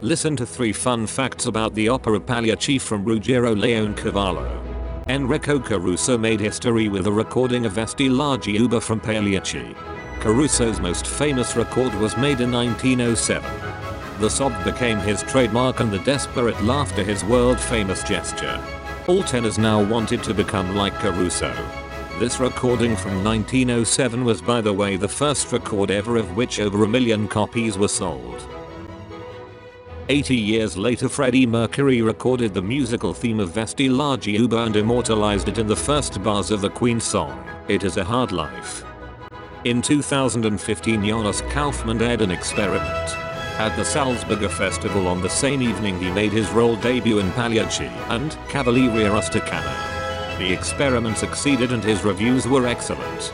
Listen to 3 fun facts about the opera Pagliacci from Ruggiero Leoncavallo. Enrico Caruso made history with a recording of Vesti la Giubba from Pagliacci. Caruso's most famous record was made in 1907. The sob became his trademark and the desperate laughter his world famous gesture. All tenors now wanted to become like Caruso. This recording from 1907 was by the way the first record ever of which over a million copies were sold. 80 years later Freddie Mercury recorded the musical theme of Vesti la Giubba and immortalized it in the first bars of the Queen song, It Is a Hard Life. In 2015 Jonas Kaufmann aired an experiment. At the Salzburger Festival on the same evening he made his role debut in Pagliacci and Cavalleria Rusticana. The experiment succeeded and his reviews were excellent.